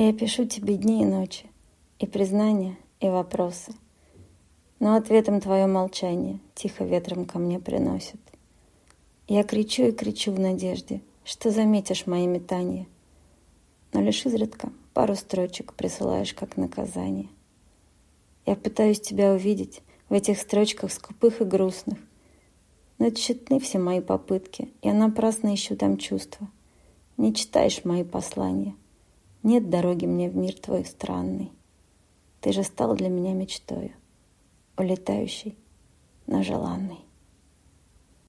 Я пишу тебе дни и ночи, и признания, и вопросы. Но ответом твое молчание тихо ветром ко мне приносит. Я кричу и кричу в надежде, что заметишь мои метания, но лишь изредка пару строчек присылаешь как наказание. Я пытаюсь тебя увидеть в этих строчках скупых и грустных, но тщетны все мои попытки, я напрасно ищу там чувства. Не читаешь мои послания, нет дороги мне в мир твой странный. Ты же стал для меня мечтою, улетающий, но желанный.